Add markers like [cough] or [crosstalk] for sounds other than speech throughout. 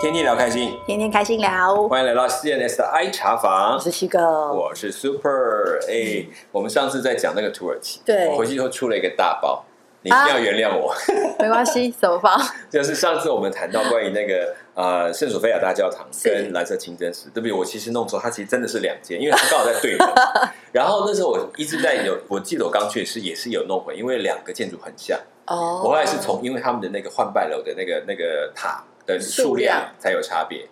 天天聊开心，天天开心聊。欢迎来到 CNS 的 I 茶房我。是七哥，我是 Super，哎、我们上次在讲那个土耳其，对我回去以后出了一个大包，你一定要原谅我。没关系，[laughs] 怎么包？就是上次我们谈到关于那个呃圣索菲亚大教堂跟蓝色清真寺，对不对？我其实弄错，它其实真的是两间，因为它刚好在对门。[laughs] 然后那时候我一直在有，我记得我刚去是也是有弄混，因为两个建筑很像。哦我后来是从因为他们的那个换拜楼的那个那个塔的数数量量才有差别。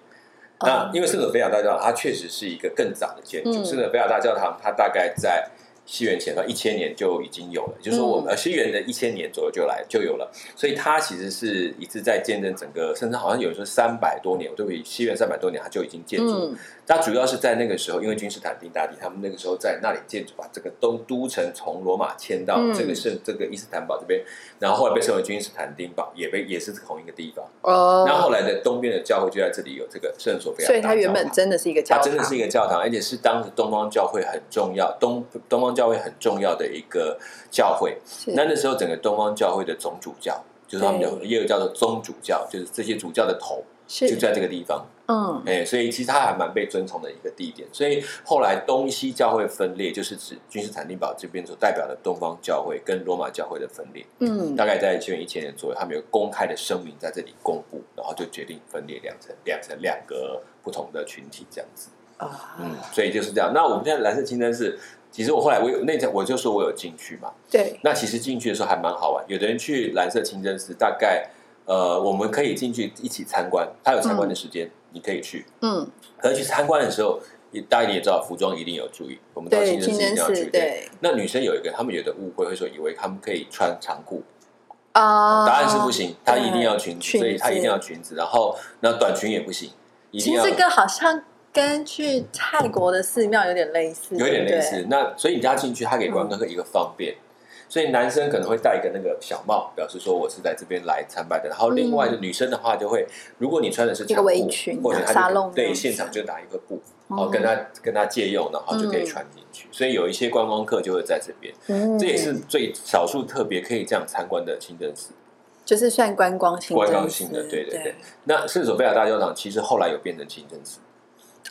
那因为圣索菲亚大教堂，它确实是一个更早的建筑。嗯圣索菲亚大教堂，它大概在西元前到一千年就已经有了，就是说我们、西元的一千年左右就来就有了，所以它其实是一直在见证整个，甚至好像有人说三百多年，对不起，西元三百多年它就已经建筑。它主要是在那个时候，因为君士坦丁大帝他们那个时候在那里建筑，把这个东都城从罗马迁到嗯。这个圣、这个伊斯坦堡这边，然后后来被称为君士坦丁堡，也被也是同一个地方。哦。然后后来的东边的教会就在这里有这个圣索菲亚所以它原本真的是一个教堂，它真的是一个教堂，而且是当时东方教会很重要，东东方教会很重要的一个教会。那那时候整个东方教会的总主教，就是他们有也有叫做宗主教，就是这些主教的头就在这个地方。嗯哎、所以其实它还蛮被尊崇的一个地点。所以后来东西教会分裂，就是指君士坦丁堡这边所代表的东方教会跟罗马教会的分裂。嗯大概在公元一千年左右，他们有公开的声明在这里公布，然后就决定分裂两层，两层两个不同的群体这样子。啊嗯，所以就是这样。那我们现在蓝色清真寺，其实我后来我有那天我就说我有进去嘛。对那其实进去的时候还蛮好玩，有的人去蓝色清真寺，大概呃我们可以进去一起参观，他有参观的时间，你可以去。嗯可是去参观的时候，也大家也知道，服装一定有注意。我们到清真寺一定要注意。对那女生有一个，他们有的误会，会说以为他们可以穿长裤，啊答案是不行，她一定要裙子，裙所以她一定要裙子。然后那短裙也不行，一定要其实这个好像跟去泰国的寺庙有点类似，有点类似。那所以你家进去，他给观光客一个方便。所以男生可能会戴一个那个小帽，表示说我是在这边来参拜的。然后另外的女生的话，就会如果你穿的是嗯一个长围裙啊或者他对现场就拿一个布，哦。哦，跟他跟他借用，然后就可以嗯穿进去。所以有一些观光客就会在这边，嗯。这也是最少数特别可以这样参观的清真寺，就是算观光性观光性的，对对对。那圣索菲亚大教堂其实后来有变成清真寺，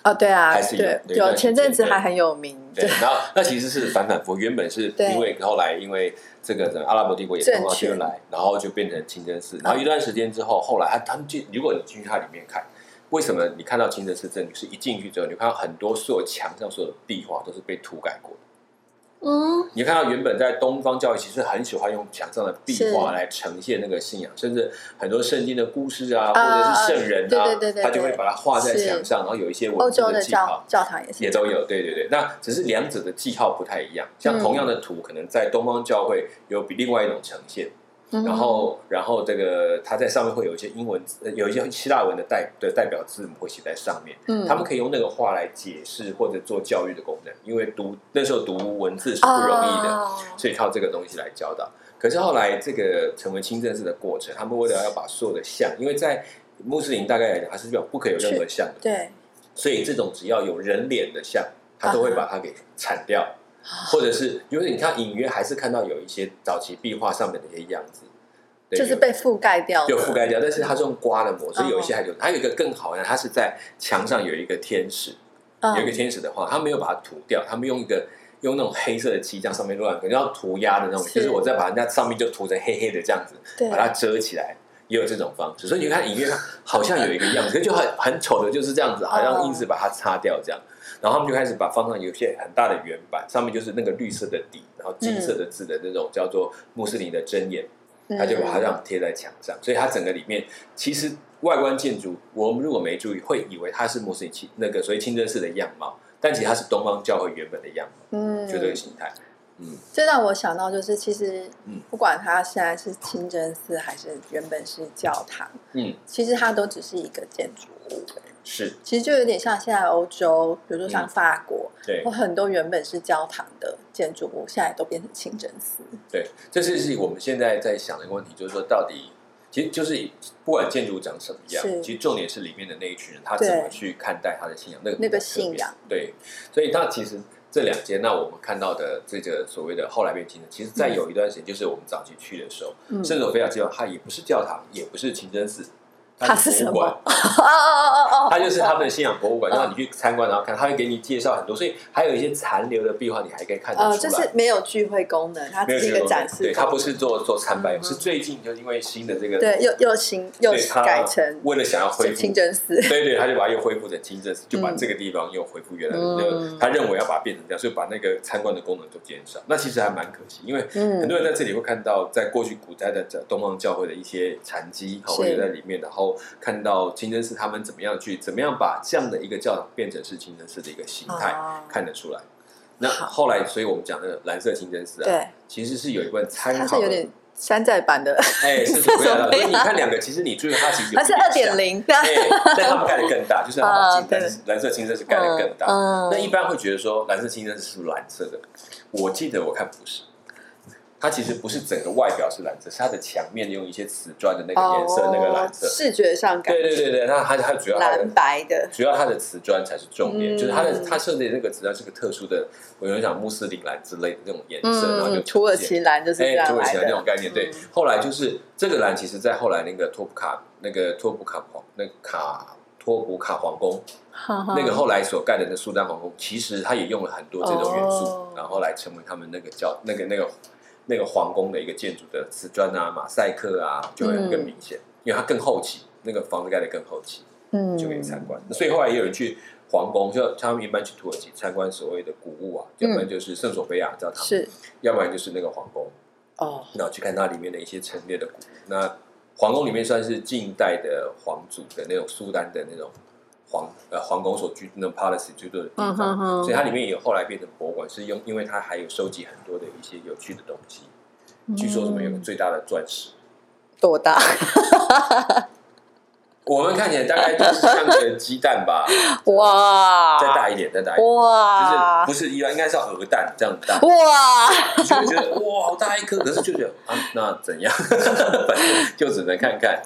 哦对啊，还是有对有前阵子还很有名，对，然后那其实是反反复，原本是对因为后来因为这个整个阿拉伯帝国也政东到这边来，然后就变成清真寺，然后一段时间之后，后来他他们进，如果你进去它里面看，为什么你看到清真寺这里是一进去之后，你看到很多所有墙上所有的壁画都是被涂改过的。嗯。你看到原本在东方教育其实很喜欢用墙上的壁画来呈现那个信仰，甚至很多圣经的故事啊，啊或者是圣人啊，对对对对他就会把它画在墙上，然后有一些欧文字洲的记号教。教堂也是。也都有，对对对。那只是两者的记号不太一样，像同样的图，可能在东方教会有比另外一种呈现，嗯然后然后这个它在上面会有一些英文有一些希腊文的代的代表字母会写在上面，嗯。他们可以用那个话来解释或者做教育的功能，因为读那时候读文字是不容易的，哦所以靠这个东西来教导。可是后来这个成为清真寺的过程，他们为了要把所有的像，因为在穆斯林大概来讲，它是不可以有任何像的，对所以这种只要有人脸的像，他都会把它给铲掉，或者是因为你看隐约还是看到有一些早期壁画上面的一些样子，对就是被覆盖掉的，就覆盖掉，但是它是用刮的模，所以有一些哦还有，还有一个更好的，它是在墙上有一个天使，嗯有一个天使的话，他没有把它涂掉，他们用一个用那种黑色的漆这样上面乱，可能要涂鸦的那种，是就是我再把人家上面就涂成黑黑的这样子，对把它遮起来。也有这种方式，所以你看隐约好像有一个样子，就很很丑的，就是这样子，好像硬是把它擦掉这样。然后他们就开始把放上有些很大的圆板，上面就是那个绿色的底，然后金色的字的那种叫做穆斯林的箴言，嗯他就把它这样贴在墙上，所以它整个里面其实外观建筑，我们如果没注意，会以为它是穆斯林清那个所谓清真寺的样貌，但其实它是东方教会原本的样貌，嗯就这个形态。嗯，这让我想到，就是其实嗯不管它现在是清真寺还是原本是教堂，嗯，其实它都只是一个建筑物。是其实就有点像现在欧洲，比如说像嗯法国，对有很多原本是教堂的建筑物，现在都变成清真寺。对，这是是我们现在在想的一个问题，就是说到底。其实就是不管建筑长什么样，其实重点是里面的那一群人，他怎么去看待他的信仰，那个那个信仰。对，所以那其实这两间，那我们看到的这个所谓的后来变清真，其实在有一段时间，就是我们早期去的时候，嗯圣索菲亚教它也不是教堂，也不是清真寺，它是什么？博物馆哦哦哦哦哦，它就是他们的信仰博物馆，嗯让你去参观，然后看，他会给你介绍很多，所以还有一些残留的壁画，你还可以看得呃，出来。就是没有聚会功能，它只是一个展示对，能。它不是做做参拜，嗯是最近就因为新的这个对，又又新又改成为了想要恢复清真寺。对对，他就把它又恢复成清真寺，就把嗯这个地方又恢复原来的。他认为要把它变成这样，所以把那个参观的功能都减少。那其实还蛮可惜，因为很嗯多人在这里会看到，在过去古代的东方教会的一些残迹，好是会在里面，然后看到清真寺他们怎么样去，怎么样把这样的一个教堂变成是清真寺的一个形态，哦看得出来。那后来，所以我们讲那个蓝色清真寺啊，对，其实是有一份参考，它是有点山寨版的，哎，是怎么样的？[laughs] 所以你看两个，其实你注意它其实有它是二点零。哎，但他们盖的更大，就是他们啊蓝蓝蓝色清真是盖的更大。嗯那一般会觉得说蓝色清真是不是蓝色的？我记得我看不是，它其实不是整个外表是蓝色，是它的墙面用一些瓷砖的那个颜色，那个蓝色。哦视觉上感对对对对，那它它主要蓝白的，主要它的瓷砖才是重点，嗯就是它的它设计的那个瓷砖是个特殊的，我有讲穆斯林蓝之类的那种颜色，然后就嗯，土耳其蓝就是这哎，样土耳其来的。那种概念，对嗯。后来就是这个蓝，其实在后来那个托普卡那个托普卡皇那个卡托普卡皇宫，那那个后来所盖的那苏丹皇宫，其实它也用了很多这种元素，哦然后来成为他们那个叫那个那个那个皇宫的一个建筑的瓷砖啊、马赛克啊，就会更明显，因为它更后期，那个房子盖的更后期，嗯就可以参观。所以后来也有人去皇宫，就他们一般去土耳其参观所谓的古物啊，要不然就是圣索菲亚教堂，是要不然就是那个皇宫。哦，然后去看它里面的一些陈列的古物。那皇宫里面算是近代的皇族的那种苏丹的那种皇呃皇宫所居住的 palace 居住的地方，嗯哼哼所以它里面也后来变成博物馆，是用因为它还有收集很多的一些有趣的东西。据说什么有个最大的钻石，多大？[laughs] 我们看起来大概就是像个鸡蛋吧，[laughs] 哇！再大一点，再大一点，哇就是！不是一般应该是要鹅蛋这样大。哇！你就会觉得哇，好大一颗，可是就觉得啊，那怎样？[laughs] 反正就只能看看。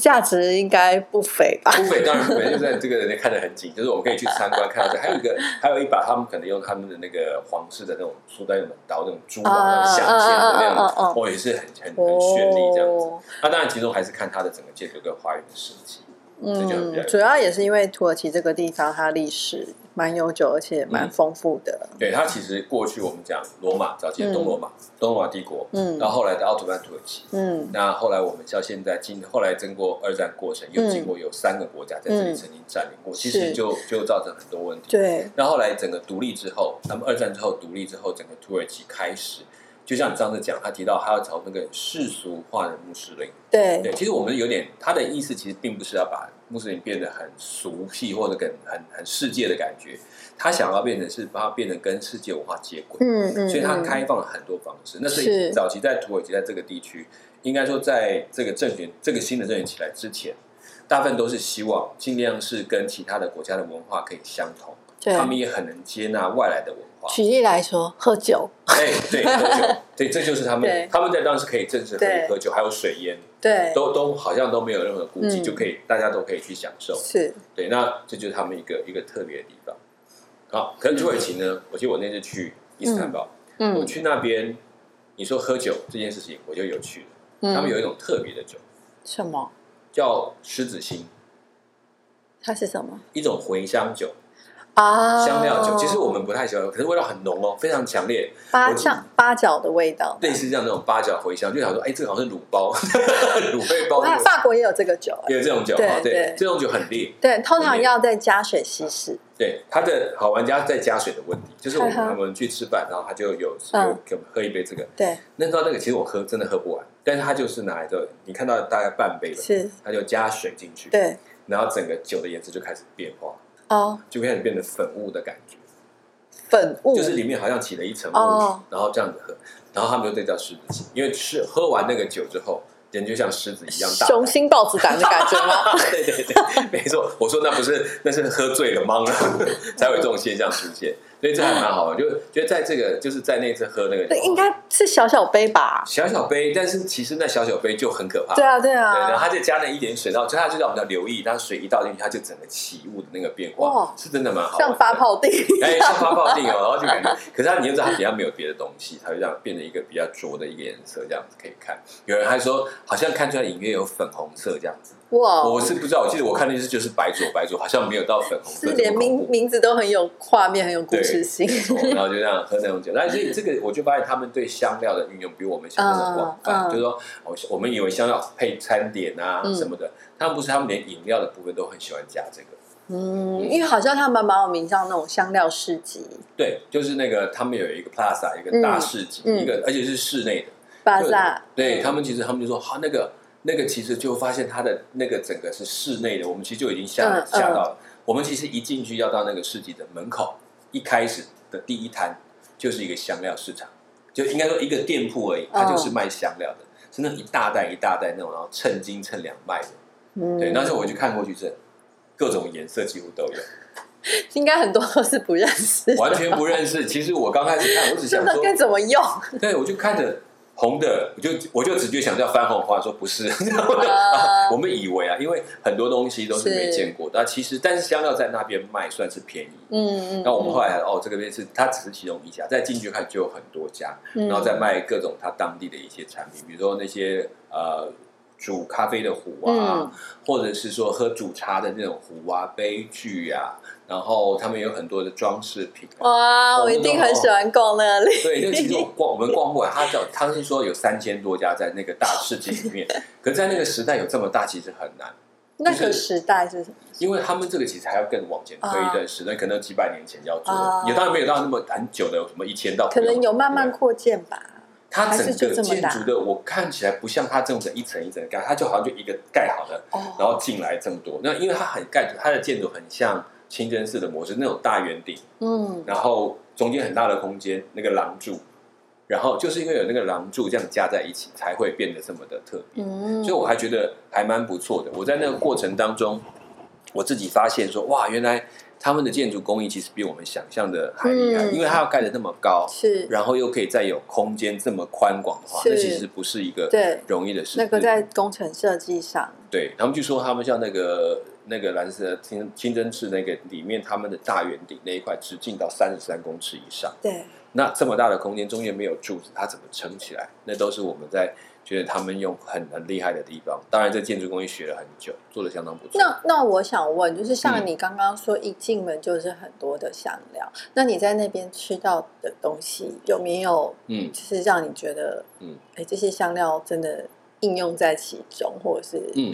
价值应该不菲吧？不菲当然不菲，就在这个人看得很紧，就是我们可以去参观看到这，还有一个，还有一把他们可能用他们的那个皇室的那种苏丹的刀，那种珠宝那种镶嵌的那种，哦，也是很很很绚丽这样子。哦那当然，其中还是看它的整个建筑跟花园的设计。这就比较嗯，主要也是因为土耳其这个地方它历史蛮悠久，而且蛮丰富的。对它其实过去我们讲罗马早期的东罗马，东罗马帝国，嗯。然后后来的奥斯曼土耳其，嗯。那后来我们到现在经后来经过二战过程，又经过有三个国家在这里曾经占领过，其实就就造成很多问题。对，那后来整个独立之后，那么二战之后独立之后，整个土耳其开始，就像你上次讲，他提到他要朝那个世俗化的穆斯林。对，对，其实我们有点他的意思，其实并不是要把穆斯林变得很俗气或者跟很很世界的感觉，他想要变成是把它变得跟世界文化接轨。嗯嗯，所以它嗯开放了很多方式。那所以是早期在土耳其在这个地区，应该说在这个政权这个新的政权起来之前，大部分都是希望尽量是跟其他的国家的文化可以相同，对他们也很能接纳外来的文化。举例来说，喝酒，哎，对，喝酒，[laughs] 对，这就是他们，他们在当时可以正式可以喝酒，还有水烟，对，都都好像都没有任何顾忌，嗯。就可以大家都可以去享受。是，对，那这就是他们一个一个特别的地方。好，可是土耳其呢？我记得我那次去伊斯坦堡，嗯。我嗯去那边，你说喝酒这件事情，我就有趣了。嗯，他们有一种特别的酒，什么？叫狮子心，它是什么？一种茴香酒、啊？香料酒。其实我们不太喜欢，可是味道很浓哦，非常强烈，八像八角的味道，类似这样那种八角茴香，就想说，哎，这个好像是卤包、[laughs] 卤味包我看法国也有这个酒，哎。也有这种酒对啊，对对，这种酒很烈。对，通常要再加水稀释，对，它的好玩家在加水的问题，就是我们哈哈他们去吃饭，然后他就有嗯。有给我们喝一杯这个，对，那知道那个其实我喝真的喝不完，但是他就是拿来的，你看到大概半杯了，是，他就加水进去，对，然后整个酒的颜色就开始变化，哦，就开始变得粉雾的感觉，粉雾，就是里面好像起了一层雾，哦然后这样子喝，然后他们就对叫狮子气，因为吃喝完那个酒之后，人就像狮子一样大。雄心豹子胆的感觉吗？[laughs] 对对对，没错，我说那不是，那是喝醉了懵了，[laughs] 才有这种现象出现。所以这还蛮好的，就觉得在这个就是在那次喝那个对，应该是小小杯吧？小小杯，但是其实那小小杯就很可怕。对啊，对啊对，然后啊，他就加了一点水，然后就他就让我们要留意，当水一倒进去，它就整个起雾的那个变化哦，是真的蛮好的，像发泡定哎，像发泡定哦，然后就感觉，可是它你又知道它底下没有别的东西，它就这样变成一个比较浊的一个颜色，这样子可以看。有人还说好像看出来隐约有粉红色这样子，哇，我是不知道，我记得我看那次就是白灼白灼，好像没有到粉红色连名。名字都很有画面，很有故事性。然后就这样 [laughs] 喝那种酒，但是这个我就发现他们对香料的运用比我们想象的广泛，嗯嗯就是说，我我们以为香料配餐点啊嗯什么的，他们不是，他们连饮料的部分都很喜欢加这个。嗯，因为好像他们蛮有名，像那种香料市集、对，就是那个他们有一个 plaza，一个大市集，一个而且是室内的。plaza 对他们其实他们就说，哈、那个那个其实就发现它的那个整个是室内的，我们其实就已经吓、嗯吓到了。我们其实一进去要到那个市集的门口，一开始的第一摊就是一个香料市场，就应该说一个店铺而已，它就是卖香料的，是那一大袋一大袋那种，然后称斤称两卖的。嗯对，那时候我就看过去，这各种颜色几乎都有，[laughs] 应该很多都是不认识，完全不认识。其实我刚开始看，我只想说，[laughs] 该怎么用。对我就看着红的，我就我就直接想叫翻红花，说不是，[laughs] 啊。我们以为啊，因为很多东西都是没见过的，那其实但是香料在那边卖算是便宜。嗯嗯，那我们后来哦，这个边是它只是其中一家，再进去看就有很多家，嗯。然后再卖各种它当地的一些产品，比如说那些呃煮咖啡的壶啊，嗯或者是说喝煮茶的那种壶啊、杯具啊，然后他们有很多的装饰品、啊。哇，我一定很喜欢逛那里。对，因为其实我逛我们逛过来，他叫他是说有三千多家在那个大市集里面，[laughs] 可是在那个时代有这么大，其实很难，那个时代是什么？因为他们这个其实还要更往前推一段时代，可能几百年前要做也当然没有到那么很久的，有什么一千到可能有慢慢扩建吧。它整个建筑的，我看起来不像它这种的一层一层盖，它就好像就一个盖好的，哦，然后进来这么多。那因为它很盖，它的建筑很像清真寺的模式，那种大圆顶，嗯，然后中间很大的空间，那个廊柱，然后就是因为有那个廊柱这样加在一起，才会变得这么的特别。嗯，所以我还觉得还蛮不错的。我在那个过程当中，我自己发现说，哇，原来他们的建筑工艺其实比我们想象的还厉害，嗯因为它要盖的那么高，是然后又可以再有空间这么宽广的话，是那其实不是一个对容易的事。那个在工程设计上，对他们就说他们像那个那个蓝色清清真寺那个里面，他们的大圆顶那一块直径到三十三公尺以上。对，那这么大的空间，中间没有柱子，它怎么撑起来？那都是我们在觉得他们用很很厉害的地方。当然，这建筑工艺学了很久，做的相当不错。那那我想问，就是像嗯。你刚刚说，一进门就是很多的香料，那你在那边吃到的东西有没有，嗯。就是让你觉得，嗯，哎，这些香料真的应用在其中，或者是，嗯，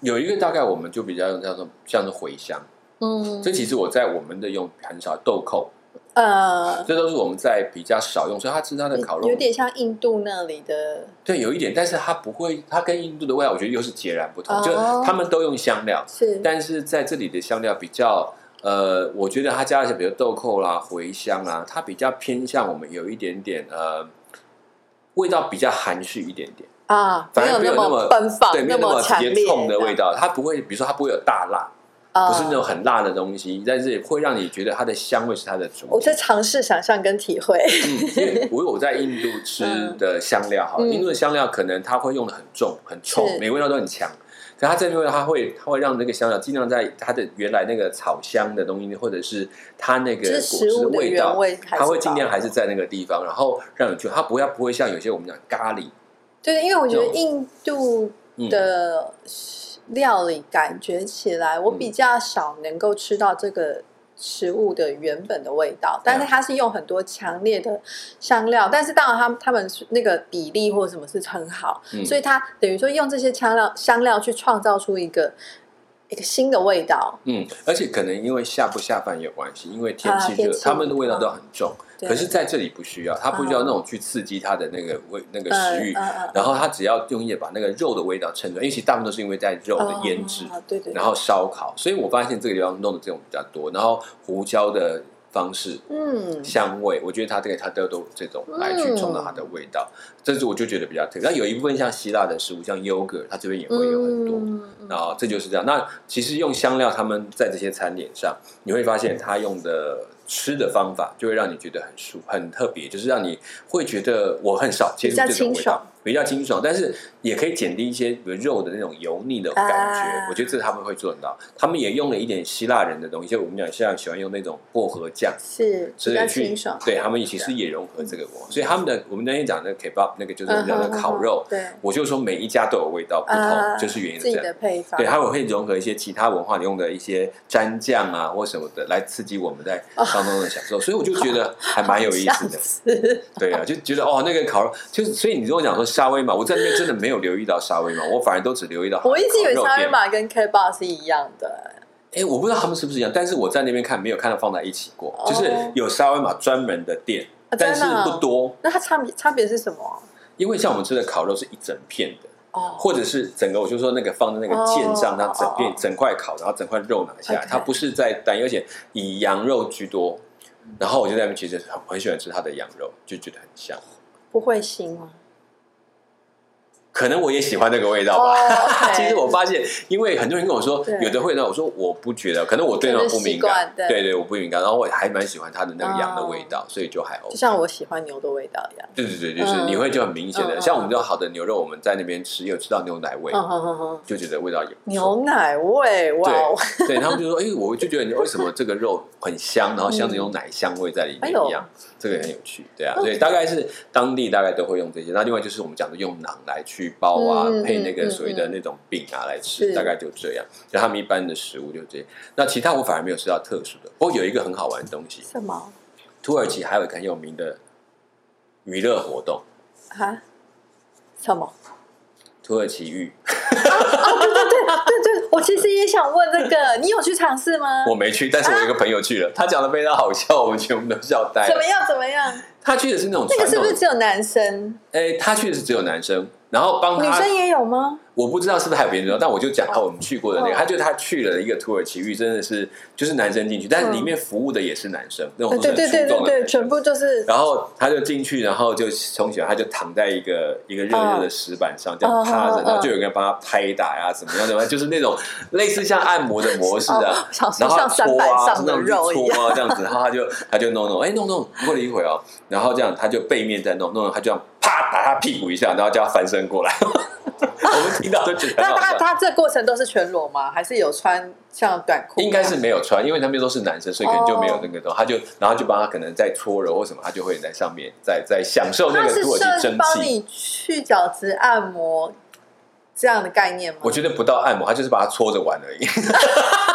有一个大概我们就比较叫做像是茴香，嗯。这其实我在我们的用很少豆蔻，呃，这都是我们在比较少用，所以它吃它的烤肉有点像印度那里的，对有一点，但是它不会，它跟印度的味道我觉得又是截然不同，哦就他们都用香料，是，但是在这里的香料比较。呃，我觉得它加了一些，比如豆蔻啦、茴香啦，它比较偏向我们有一点点呃，味道比较含蓄一点点，啊，反而没有那么么奔放，对，没有那么直接强烈冲的味，道。它不会，比如说它不会有大辣，啊不是那种很辣的东西，但是会让你觉得它的香味是它的主我在。尝试想象跟体会，嗯，因为我有在印度吃的香料，哈，嗯印度的香料可能它会用的很重、很臭，每味道都很强。可它这边它会，它会让那个香料尽量在它的原来那个草香的东西，或者是它那个就是果食物的汁的味道，味它会尽量还是在那个地方，然后让你觉得它不要不会像有些我们讲咖喱，对，因为我觉得印度嗯的料理感觉起来，我比较少能够吃到这个食物的原本的味道，但是它是用很多强烈的香料，但是当然他们他们是那个比例或什么是很好，嗯。所以它等于说用这些香料香料去创造出一个一个新的味道。嗯，而且可能因为下不下饭有关系，因为天气热，啊他们的味道都很重。可是在这里不需要，他不需要那种去刺激他的那个味、那个食欲，然后他只要用叶把那个肉的味道衬出来，因为其实大部分都是因为在肉的腌制，哦对对，然后烧烤，所以我发现这个地方弄的这种比较多，然后胡椒的方式。嗯，香味，我觉得它这个它都都有这种来去冲到它的味道，这是我就觉得比较特别。那有一部分像希腊的食物，像 yogurt，它这边也会有很多。嗯然后这就是这样。那其实用香料，他们在这些餐点上，你会发现他用的吃的方法就会让你觉得很舒很特别，就是让你会觉得我很少接触这种味道比较清爽，但是也可以减低一些比如肉的那种油腻的感觉。啊我觉得这他们会做得到，他们也用了一点希腊人的东西，就我们讲希腊喜欢用那种薄荷酱。是比较之类去清爽，对他们其实也融合这个文化，所以他们的我们那天讲的 kebab 那个就是我们讲的嗯哼烤肉，对我就说每一家都有味道不同，啊就是原因自己是这样。的配方，对，它会融合一些其他文化用的一些蘸酱啊或什么的，来刺激我们在当中的享受，所以我就觉得还蛮有意思的。的。对啊，就觉得哦，那个烤肉就是，所以你跟我讲说沙威玛，我在那边真的没有留意到沙威玛，我反而都只留意到我一直以为沙威玛跟 K bar 是一样的，哎，我不知道他们是不是一样，但是我在那边看没有看到放在一起过，哦就是有沙威玛专门的店，啊但是不多，那它差别差别是什么？因为像我们吃的烤肉是一整片的。哦，或者是整个，我就说那个放在那个剑上，哦它整片整块烤，然后整块肉拿下来，它不是在单，而且以羊肉居多。然后我就在那边其实很很喜欢吃它的羊肉，就觉得很香。不会腥吗？可能我也喜欢那个味道吧。[laughs] 其实我发现，因为很多人跟我说有的会呢，我说我不觉得，可能我对那种不敏感。对。对对，我不敏感。然后我还蛮喜欢它的那个羊的味道，所以就还 OK 就。像我喜欢牛的味道一样。对对对，就是嗯你会就很明显的，像我们这种好的牛肉，我们在那边吃有吃到牛奶味，就觉得味道也牛奶味，哇哦！对，对他们就说，哎、我就觉得你为什么这个肉很香，然后像这种奶香味在里面一样，这个很有趣，对啊，所以大概是当地大概都会用这些。那另外就是我们讲的用馕来去包啊，嗯配那个嗯所谓的那种饼啊来吃，大概就这样。就他们一般的食物就这样。那其他我反而没有吃到特殊的，不过有一个很好玩的东西，什么土耳其还有一个很有名的娱乐活动啊？什么？——土耳其浴。对对，我其实也想问这个，你有去尝试吗？[laughs] 我没去，但是我有一个朋友去了，他讲的非常好笑，我们全部都笑呆了。怎么样？怎么样？他去的是那种那个是不是只有男生？哎、他去的是只有男生，然后帮他，女生也有吗？我不知道是不是还有别人知道，但我就讲他我们去过的那个，哦。他就他去了一个土耳其浴，真的是就是男生进去，但是里面服务的也是男生，那种对对对对对，全部就是然后他就进去，然后就冲起来，他就躺在一个一个热热的石板上，这样趴着，然后就有人帮他拍打呀，怎么样怎么样，就是那种 [laughs] 类似像按摩的模式的哦，想说然后搓啊，那种搓啊这样子，然后他就他就弄弄，哎弄弄，过了一会哦，然后这样他就背面在弄弄，弄他就这样啪打他屁股一下，然后叫他翻身过来，[laughs] 我们听到都觉得那他。他这过程都是全裸吗？还是有穿像短裤？应该是没有穿，因为他们都是男生，所以可能就没有那个东西。他就然后就帮他可能在搓揉或什么，他就会在上面在在享受那个土耳其设蒸汽。帮你去角质按摩这样的概念吗？我觉得不到按摩，他就是把它搓着玩而已。[laughs]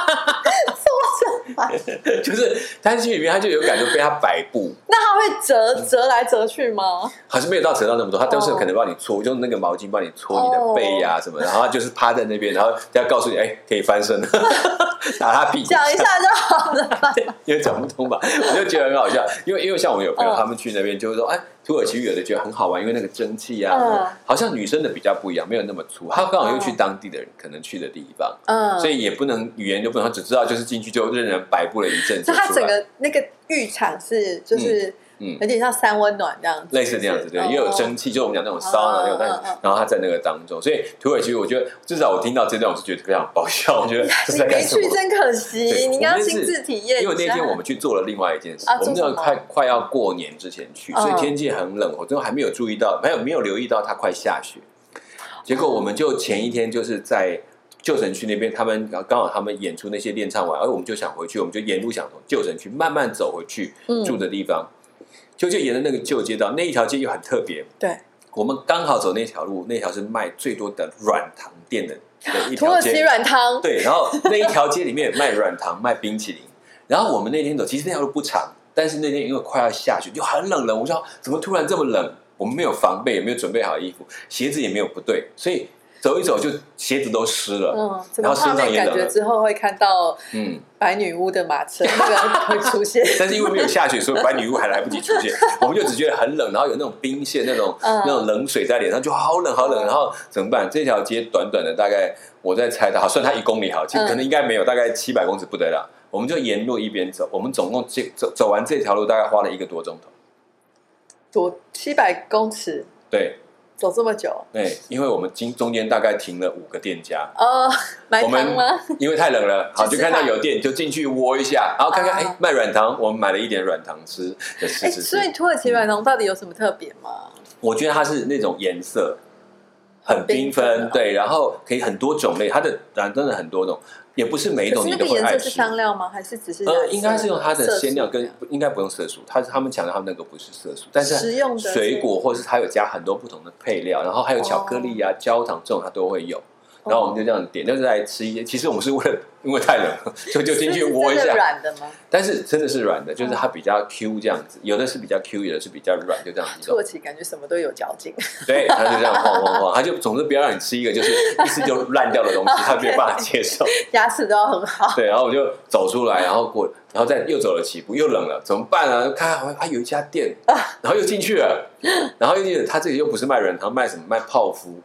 [laughs] 就是他去里面，他就有感觉被他摆布，那他会折折来折去吗？好像没有到折到那么多，他都是哦可能帮你搓，用那个毛巾帮你搓你的背呀、什么的，然后他就是趴在那边，然后要告诉你，哎，可以翻身了，[laughs] 打他屁股，讲一下就好了。[laughs] 因为讲不通吧，我就觉得很好笑。因为因为像我们有朋友，嗯他们去那边就会说，哎，土耳其语有的觉得很好玩，因为那个蒸汽啊，嗯。好像女生的比较不一样，没有那么粗。他刚好又去当地的人可能去的地方，嗯，所以也不能语言就不能，他只知道就是进去就任人摆布了一阵子所以它整，个那个浴场是就是嗯有点像三温暖这样子，类似这样子，对，哦也有蒸汽，就我们讲那种烧的那种，但然后他在那个当中，所以土耳其，我觉得至少我听到这段，我是觉得非常爆笑，我觉得你没去？真可惜，你要亲自体验。因为那天我们去做了另外一件事，啊我们那快快要过年之前去，嗯所以天气很冷，我都还没有注意到，没有没有留意到它快下雪。结果我们就前一天就是在旧城区那边，他们刚好他们演出那些练唱完，而我们就想回去，我们就沿路想从旧城区慢慢走回去嗯住的地方，就就沿着那个旧街道，那一条街又很特别，对我们刚好走那条路，那条是卖最多的软糖店的 [laughs] 的一土耳其条街，软糖，对，然后那一条街里面卖软糖、卖冰淇淋。然后我们那天走，其实那条路不长，但是那天因为快要下雪，就很冷了。我说怎么突然这么冷？我们没有防备，也没有准备好衣服，鞋子也没有不对，所以走一走就鞋子都湿了。嗯，然后身上也冷了觉之后会看到嗯，白女巫的马车会出现。[laughs] 但是因为没有下雪，所以白女巫还来不及出现，[laughs] 我们就只觉得很冷，然后有那种冰线、那种、嗯那种冷水在脸上，就好冷好冷。嗯然后怎么办？这条街短短的大概我在猜的，好算它一公里好，其实嗯可能应该没有，大概七百公尺不得了。我们就沿路一边走，我们总共这走走完这条路大概花了一个多钟头。多七百公尺，对，走这么久？对，因为我们经中间大概停了五个店家，哦，[laughs] 买我们糖吗？因为太冷了，[laughs] 好就看到有店就进去窝一下，然后看看啊哎卖软糖，我们买了一点软糖吃，吃所以。土耳其软糖到底有什么特别吗？我觉得它是那种颜色很很缤缤纷纷，对，然后可以很多种类，它的然真的很多种，也不是每一种你都会爱个颜色是吃。香料吗？还是只是呃，应该是用它的鲜料跟应该不用色素，它他们强调他们那个不是色素，但是食用水果或是它有加很多不同的配料，然后还有巧克力啊、焦糖这种它都会有。然后我们就这样点，就是来吃一些。其实我们是为了因为太冷了，所以就进去窝一下。软的吗？但是真的是软的，就是它比较 Q 这样子，有的是比较 Q，有的是比较软，就这样子土。耳其感觉什么都有嚼劲，对，他就这样晃晃晃，他就总是不要让你吃一个就是一吃就烂掉的东西，[laughs] 他没有办法接受。[laughs] 牙齿都要很好。对，然后我就走出来，然后过，然后再又走了几步，又冷了，怎么办啊？看还还有一家店，然后又进去了，然后又进去了，他这里又不是卖软糖，卖什么？卖泡芙。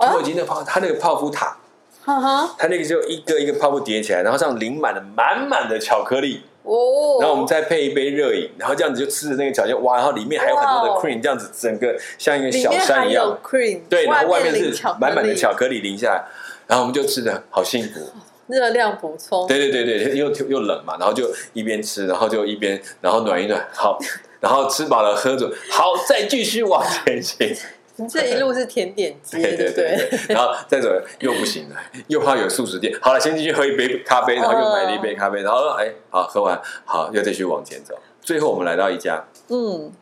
土耳其那泡，他那个泡芙塔，哈哈，他那个就一个一个泡芙叠起来，然后上淋满了满满的巧克力，哦，然后我们再配一杯热饮，然后这样子就吃着那个巧克力，哇，然后里面还有很多的 cream，这样子整个像一个小山一样。有，cream，对，然后外面是满满的巧克力淋下来，然后我们就吃的好幸福。热量补充。对对对对，又又冷嘛，然后就一边吃，然后就一边然后暖一暖，好，然后吃饱了喝着，好，再继续往前行。你这一路是甜点街，对对对对？对对，然后再走又不行了，又怕有素食店。好了，先进去喝一杯咖啡，然后又买了一杯咖啡，然后哎，好喝完，好又继续往前走。最后我们来到一家，嗯，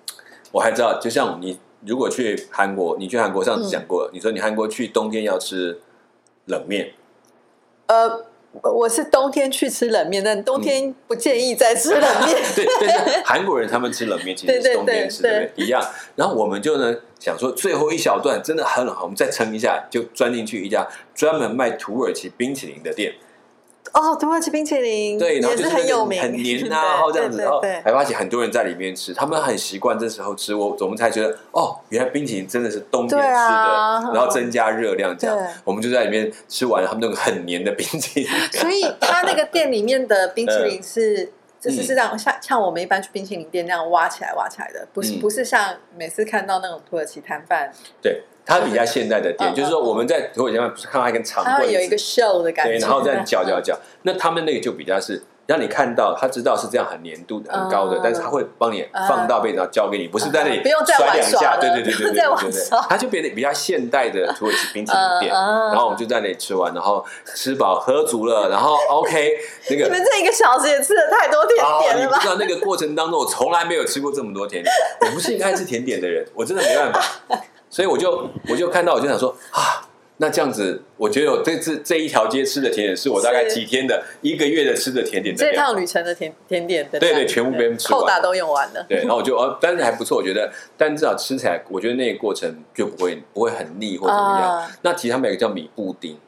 我还知道，就像你如果去韩国，你去韩国上次讲过了，你说你韩国去冬天要吃冷面，呃，我是冬天去吃冷面，但冬天不建议再吃冷面。[laughs] 对，但是韩国人他们吃冷面其实对对是冬天吃，对对不对？一样。然后我们就呢想说，最后一小段真的很冷，我们再撑一下，就钻进去一家专门卖土耳其冰淇淋的店。哦，土耳其冰淇淋，对，然后也就是是很有名，很黏 [laughs] 对啊，然后这样子，然后还发现很多人在里面吃，他们很习惯这时候吃，我我们才觉得哦，原来冰淇淋真的是冬天吃的，啊然后增加热量这样，我们就在里面吃完他们那个很黏的冰淇淋。所以他那个店里面的冰淇嗯淋是。就是是这样，像像我们一般去冰淇淋店那样挖起来挖起来的，不是嗯。不是像每次看到那种土耳其摊贩，对，它比较现代的店，嗯就是说嗯我们在土耳其那边不是看到一根长棍子有一个，show 的感觉，对，然后这样搅搅搅。那他们那个就比较是让你看到，他知道是这样很粘度的、很高的嗯，但是他会帮你放到杯子，然后交给你，不是在那里嗯不用再甩两下，玩耍对对对对对对对耍，它就变得比较现代的土耳其冰淇淋店。然后我们就在那里吃完，然后吃饱喝足了，然后 OK [laughs] 那个你们这一个小时也吃了太多甜哦，点了吧？你不知道那个过程当中，我从来没有吃过这么多甜点。我不是一个爱吃甜点的人，我真的没办法。[laughs] 所以我就我就看到，我就想说啊，那这样子，我觉得我这次这一条街吃的甜点是我大概几天的一个月的吃的甜点的这量。趟旅程的甜甜点的对对全部被扣打都用完了。对，然后我就哦，但是还不错，我觉得，但至少吃起来，我觉得那个过程就不会不会很腻或怎么样。啊那其实他们有一个叫米布丁，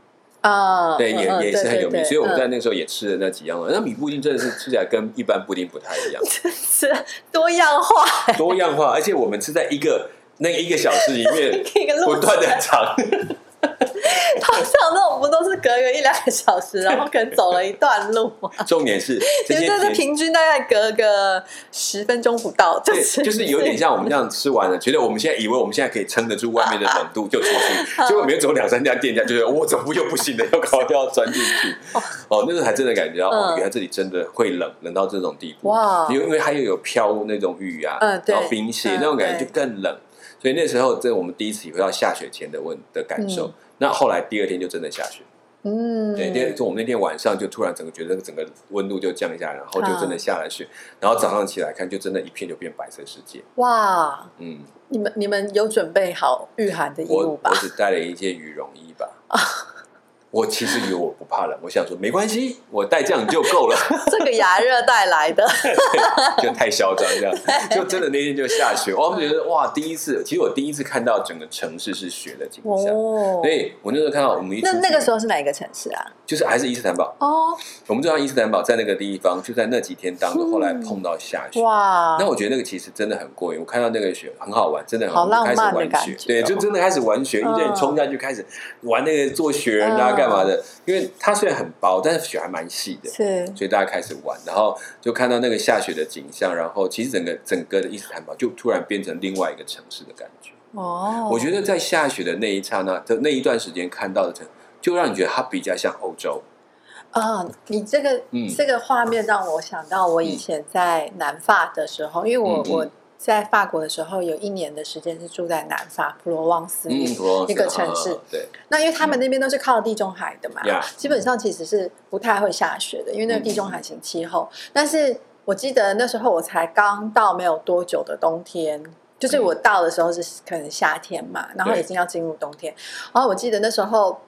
啊，对，也、也是很有名，所以我们在嗯那时候也吃了那几样了。那米布丁真的是吃起来跟一般布丁不太一样，[laughs] 是多样化，多样化，而且我们是在一个那一个小时里面 [laughs] 不断的程长，[laughs] 通常那种不都是隔个一两个小时，然后可能走了一段路吗？重点是 [laughs] 这些你们这是平均大概隔个十分钟不到，就对，是就是有点像我们这样吃完了，觉得我们现在以为我们现在可以撑得住外面的冷度就出去，结果没有走两三家店家，就觉得我走步又不行了，要搞要钻进去。哦，那时候还真的感觉到，哦，嗯。原来这里真的会冷，冷到这种地步。哇。因为因为它又有飘那种雨啊，嗯对。然后冰屑嗯那种感觉就更冷，所以那时候这我们第一次体会到下雪前的问的感受嗯。那后来第二天就真的下雪，嗯，对，第二就我们那天晚上就突然整个觉得整个温度就降下来，然后就真的下了雪，然后早上起来看就真的一片就变白色世界。哇，嗯，你们你们有准备好御寒的衣物吧我我？只带了一件羽绒衣吧。[laughs] 我其实以为我不怕冷，我想说没关系，我带这样就够了，[laughs] 这个牙热带来的，[laughs] 就太嚣张这样，就真的那天就下雪，我们觉得哇，第一次，其实我第一次看到整个城市是雪的景象，哦。所，以我那时候看到我们一那那个时候候是哪一个城市啊？就是还是伊斯坦堡，哦，我们知道伊斯坦堡在那个地方，就在那几天当中，后来碰到下雪，哇，那我觉得那个其实真的很过瘾，我看到那个雪很好玩，真的很好浪我们开漫的感始玩雪，对，就真的开始玩雪，一堆人嗯。冲下去开始玩那个做雪人啊，嗯。干嘛的？因为它虽然很薄，但是雪还蛮细的，是。所以大家开始玩，然后就看到那个下雪的景象，然后其实整个整个的伊斯坦堡就突然变成另外一个城市的感觉。哦，我觉得在下雪的那一刹那的那一段时间看到的城，就让你觉得它比较像欧洲。啊，你这个、嗯这个画面让我想到我以前在南法的时候，因为我、我在法国的时候有一年的时间是住在南法普罗旺斯一个城市。啊对，那因为他们那边都是靠地中海的嘛基本上其实是不太会下雪的，因为那个地中海型气候。但是我记得那时候我才刚到没有多久的冬天，就是我到的时候是可能夏天嘛，然后已经要进入冬天。然后我记得那时候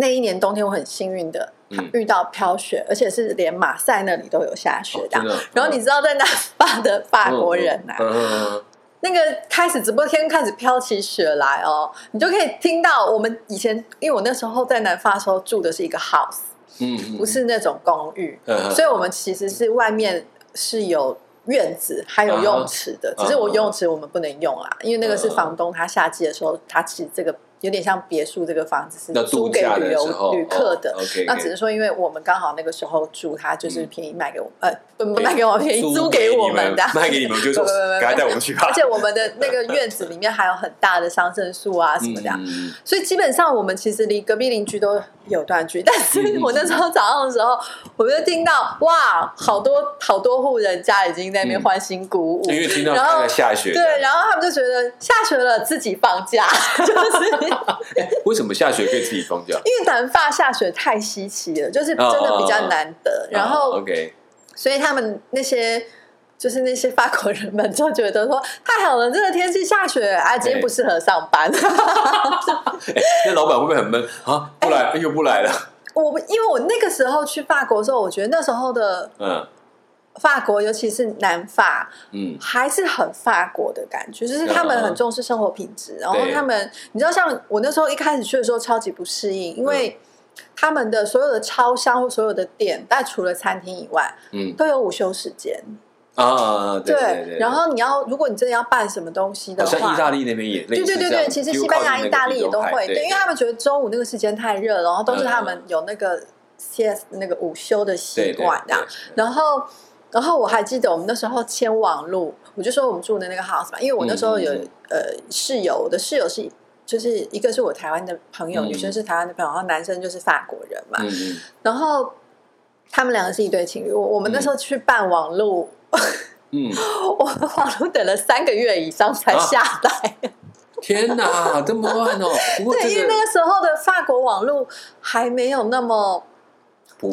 那一年冬天我很幸运的嗯，遇到飘雪，而且是连马赛那里都有下雪的。然后你知道在南法的法国人啊，那个开始直播天开始飘起雪来哦，你就可以听到我们以前，因为我那时候在南法的时候住的是一个 house，嗯嗯，不是那种公寓，所以我们其实是外面是有院子还有游泳池的，嗯只是我游泳池我们不能用啦，因为那个是房东他夏季的时候，他其实这个有点像别墅，这个房子是租给旅游旅客的。那只是说，因为我们刚好那个时候住，他就是便宜卖给我，呃，不不卖给我，便宜租给我们的，卖给你们就 [laughs] 说不不不不赶快带我们去吧而。且我们的那个院子里面还有很大的桑葚树啊什么的啊、嗯嗯所以基本上我们其实离隔壁邻居都有段距离。但是嗯我那时候早上的时候，我就听到哇，好多好多户人家已经在那边嗯欢欣鼓舞，因为听到然后下雪，对，然后他们就觉得下雪了自己放假，[laughs] 就是 [laughs] 为什么下雪可以自己放假？因为南发下雪太稀奇了，就是真的比较难得。然后哦 OK，所以他们那些就是那些法国人们就觉得说太好了，这个天气下雪啊，今天不适合上班。[laughs] 哎那老板会不会很闷？啊？不来又不来了，我因为我那个时候去法国的时候，我觉得那时候的嗯。法国，尤其是南法，嗯。还是很法国的感觉，就是他们很重视生活品质，然后他们，你知道，像我那时候一开始去的时候，超级不适应，因为他们的所有的超商或所有的店，但除了餐厅以外，嗯。都有午休时间。啊，对对对，然后你要，如果你真的要办什么东西的话像意，大利那边也对对对对，其实西班牙、意大利也都会，对，因为他们觉得中午那个时间太热了，然后都是他嗯们有那个 CS 那个午休的习惯这样。然后，然后我还记得我们那时候签网路，我就说我们住的那个 house 嘛，因为我那时候有、嗯呃室友，我的室友是就是一个是我台湾的朋友，嗯。女生是台湾的朋友，然后男生就是法国人嘛，然后他们两个是一对情侣。我我们那时候去办网路，嗯，[laughs] 我们网络等了三个月以上才下来。天哪，这么乱哦！[laughs] 不过对，因为那个时候的法国网络还没有那么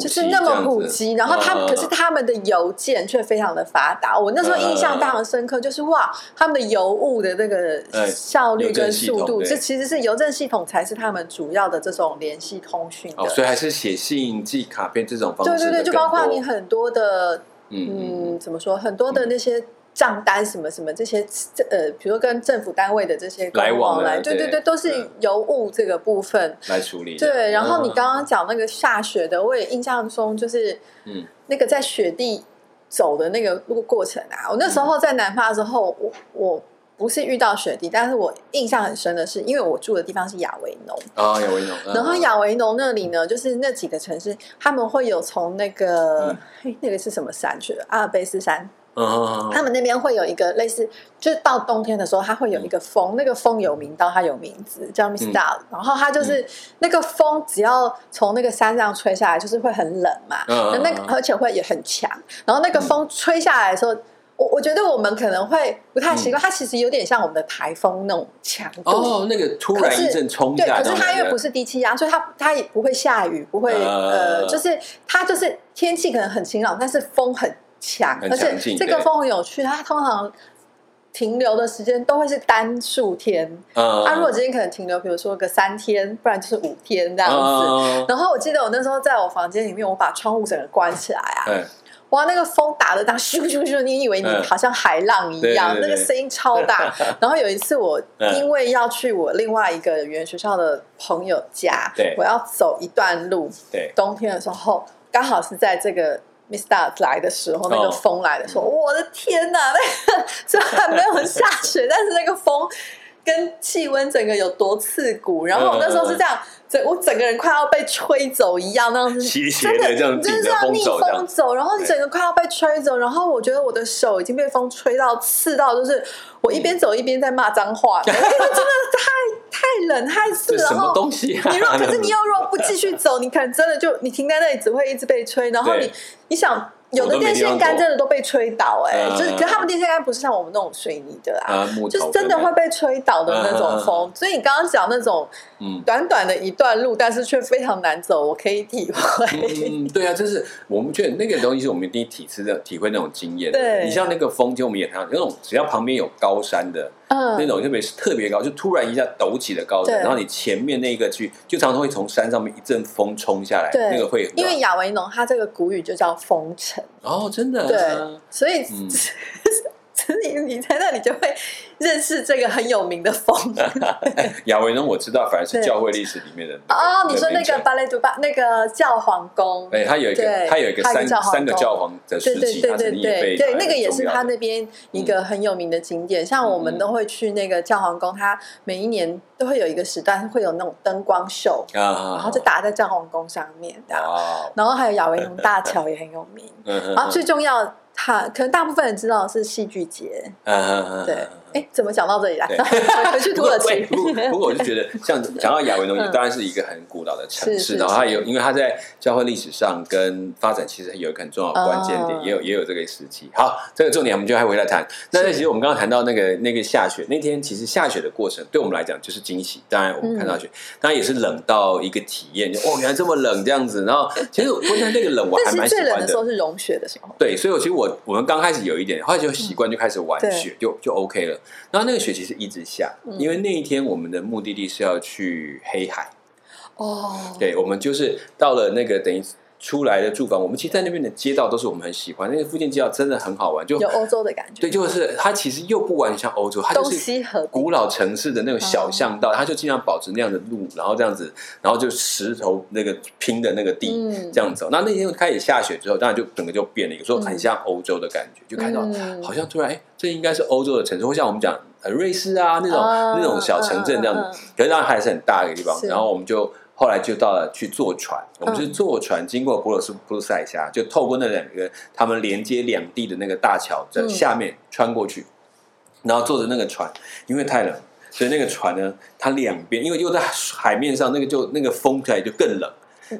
就是那么普及，然后他可是他们的邮件却非常的发达。我那时候印象非常深刻，就是哇，他们的邮务的那个哎效率跟速度，这其实是邮政系统才是他们主要的这种联系通讯的。哦，所以还是写信、寄卡片这种方式的对对对，就包括你很多的嗯怎么说？很多的那些账单什么什么这些，这呃，比如说跟政府单位的这些来往的往来，对对对对，都是嗯邮务这个部分。来处理。对，然后你嗯刚刚讲那个下雪的，我也印象中就是，嗯那个在雪地走的那个路过程啊。我那时候在南法的时候，我我不是遇到雪地，但是我印象很深的是，因为我住的地方是亚维农，啊，有一种，嗯然后亚维农那里呢，就是那几个城市，他们会有从那个、嗯。嘿那个是什么山去了？阿尔卑斯山，他们那边会有一个类似，就是到冬天的时候，它会有一个风，那个风有名到它有名字叫 Mistral，、然后它就是、那个风只要从那个山上吹下来，就是会很冷嘛，嗯嗯那个嗯。而且会也很强，然后那个风吹下来的时候。我我觉得我们可能会不太习惯，它其实有点像我们的台风那种强度。哦，那个突然一阵冲对，可是它因为不是是低气压，所以它它也不会下雨，不会呃呃，就是它就是天气可能很晴朗，但是风很强，很而且这个风很有趣，它通常停留的时间都会是单数天。嗯它如果今天可能停留，比如说个三天，不然就是五天这样子。嗯然后我记得我那时候在我房间里面，我把窗户整个关起来啊，哎哇，那个风打的当 [laughs] 咻咻咻，你以为你嗯好像海浪一样，对对对那个声音超大。[laughs] 然后有一次我嗯因为要去我另外一个语言学校的朋友家对，我要走一段路，对，冬天的时候刚好是在这个。Miss Dart 来的时候，那个哦风来的时候，我的天哪！那 [laughs] 个虽然没有下雪，但是那个风跟气温整个有多刺骨。然后我那时候是这样，整我整个人快要被吹走一样，那样子斜斜真的这样就是顶着风逆风走，然后你整个快要被吹走，然后我觉得我的手已经被风吹到刺到，就是我一边走一边在骂脏话，因为真的太 [laughs] 太冷太刺，这什么然后东西啊？你若可是你又若不继续走，你可能真的就你停在那里只会一直被吹，然后你你想有的电线杆真的都被吹倒哎、嗯就是可是他们电线杆不是像我们那种水泥的啊。就是真的会被吹倒的那种风，所以你刚刚讲那种嗯短短的一段路，但是却非常难走，我可以体会。嗯，对啊，就是我们觉得那个东西是我们第一定体吃的体会那种经验。对你像那个风，就我们也谈到那种，只要旁边有高山的那嗯，种，特别是特别高，就突然一下陡起的高山，然后你前面那个去，就常常会从山上面一阵风冲下来，对，那个会因为亚维农它这个古语就叫风尘，哦，真的啊。对，所以嗯 [laughs] [laughs] 你你在那里就会认识这个很有名的风。[laughs] 亚维农我知道，反而是教会历史里面的哦，你说那个城巴雷杜巴那个教皇宫，哎，他有一个，对他有一个三三个教皇的对时期，对对对对对，那个也是他那边一个很有名的景点。像我们嗯都会去那个教皇宫，它每一年都会有一个时段会有那种灯光秀，啊，然后就打在教皇宫上面然后还有亚维农大桥也很有名。然后最重要，它可能大部分人知道的是戏剧节。对，哎，怎么讲到这里来？[laughs] 去土耳其。不过不过我就觉得，[laughs] 像讲到亚维农，嗯当然是一个很古老的城市，然后它有，因为它在教会历史上跟发展其实有一个很重要的关键点，哦也有也有这个时期。好，这个重点我们就还回来谈。那那其实我们刚刚谈到那个那个下雪那天，其实下雪的过程对我们来讲就是惊喜。当然我们看到嗯雪，当然也是冷到一个体验，就哦原来这么冷这样子。然后其实我觉得那个冷我还蛮喜欢的。最冷的时候是融雪的时候。对，所以我其实我我们刚开始有一点，后来就习惯就开始玩雪，就就 OK 了。然后那个雪其实一直下，嗯。因为那一天我们的目的地是要去黑海，哦，对，我们就是到了那个等于出来的住房，我们其实在那边的街道都是我们很喜欢，那个附近街道真的很好玩，就有欧洲的感觉。对，就是它其实又不完全像欧洲，它就是古老城市的那种小巷道，它就尽量保持那样的路，然后这样子，然后就石头那个拼的那个地、嗯这样走。那那天开始下雪之后，当然就整个就变了，有时候很像欧洲的感觉，就看到嗯好像突然哎，这应该是欧洲的城市，或像我们讲呃瑞士啊那种、啊那种小城镇这样子，可是当然还是很大的一个地方。然后我们就后来就到了去坐船，我们嗯是坐船经过普鲁斯普鲁塞峡，就透过那两个他们连接两地的那个大桥的嗯下面穿过去，然后坐着那个船，因为太冷，所以那个船呢，它两边因为又在海面上，那个就那个风起来就更冷。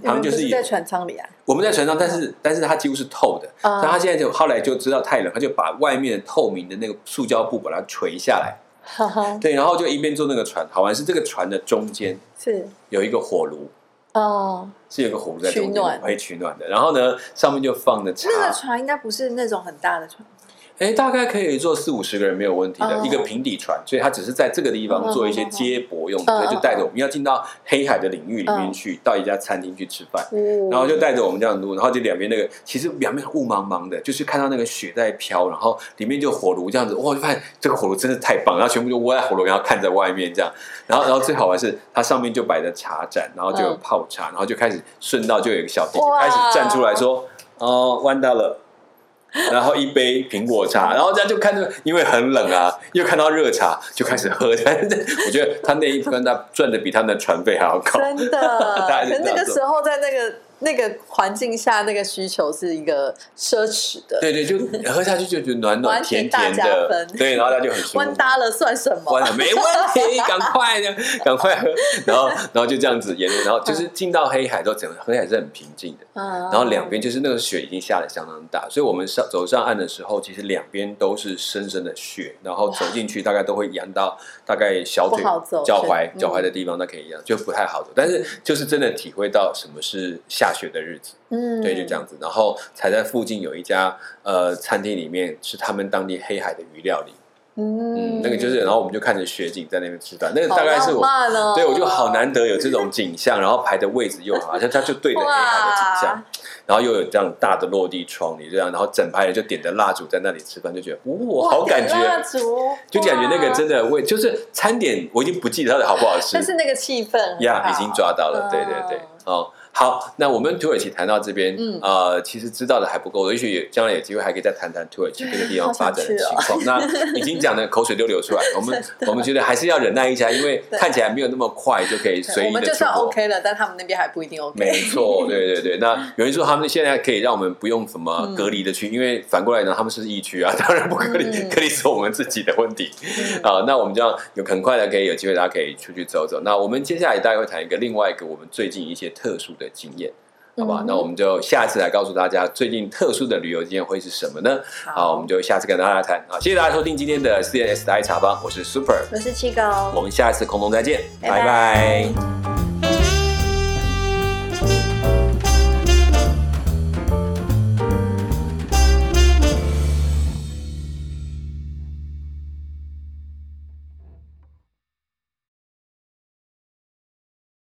他们就是在船舱里啊？我们在船舱，但是但是它几乎是透的，啊但他现在就后来就知道太冷，他就把外面透明的那个塑胶布把它垂下来，[laughs] 对，然后就一边坐那个船，好玩是这个船的中间是。有一个火炉，哦，是有个火炉在中间取暖。可以取暖的，然后呢上面就放着茶，那个船应该不是那种很大的船，哎，大概可以坐四五十个人没有问题的、哦一个平底船，所以它只是在这个地方做一些接驳用的，嗯所以就带着我们要进到黑海的领域里面去，到一家餐厅去吃饭。嗯然后就带着我们这样撸，然后就两边那个其实两边雾茫茫的，就是看到那个雪在飘，然后里面就火炉这样子，哇！就发现这个火炉真的太棒，然后全部就窝在火炉，然后看着外面这样，然后然后最好玩是它上面就摆着茶盏，然后就泡茶，然后就开始顺道就有一个小弟弟开始站出来说：“哦，弯到了。”然后一杯苹果茶，然后这样就看着，因为很冷啊，又看到热茶，就开始喝。[laughs] 我觉得他那一分他赚的比他们的船费还要高。真的，那个时候在那个那个环境下，那个需求是一个奢侈的。对对，就喝下去就觉得暖暖 [laughs] 甜甜的，对，然后他就很舒服。弯搭了算什么？关了没问题，赶快的，[laughs] 赶快喝，然后然后就这样子沿路，然后就是进到黑海之后，整个黑海是很平静的，嗯，然后两边就是那个雪已经下的相当大，所以我们上走上岸的时候，其实两边都是深深的雪，然后走进去大概都会扬到大概小腿脚踝、脚踝的地方，那可以一样，就不太好走，但是就是真的体会到什么是下雪的日子。嗯，对，就这样子。然后才在附近有一家呃餐厅，里面是他们当地黑海的鱼料理。嗯，那个就是，然后我们就看着雪景在那边吃饭。那个大概是我，对我就好难得有这种景象，然后排的位置又好，而且它就对着黑海的景象，然后又有这样大的落地窗，你这样，然后整排人就点着蜡烛在那里吃饭，就觉得哇，好感觉蜡觉，烛，就感觉那个真的味，就是餐点我已经不记得它的好不好吃但，是那个气氛很呀，好已经抓到了，对对对嗯，哦。好，那我们土耳其谈到这边，嗯呃，其实知道的还不够，也许将来有机会还可以再谈谈土耳其这个地方发展的情好况。那已经讲的口水都流出来，[laughs] 我们我们觉得还是要忍耐一下，因为看起来没有那么快就可以随我意们就算的出国。OK 了，但他们那边还不一定 OK。没错，[laughs] 对对对。那有人说他们现在可以让我们不用什么隔离的区，因为反过来呢，他们是疫区啊，当然不隔离，嗯隔离是我们自己的问题啊。那我们这样有很快的可以有机会，大家可以出去走走。那我们接下来大概会谈一个另外一个我们最近一些特殊的经验。好吧嗯，那我们就下次来告诉大家最近特殊的旅游经验会是什么呢？好，我们就下次跟大家谈好！谢谢大家收听今天的 CNS 的爱茶吧，我是 Super，我是七狗，我们下次空中再见，拜拜拜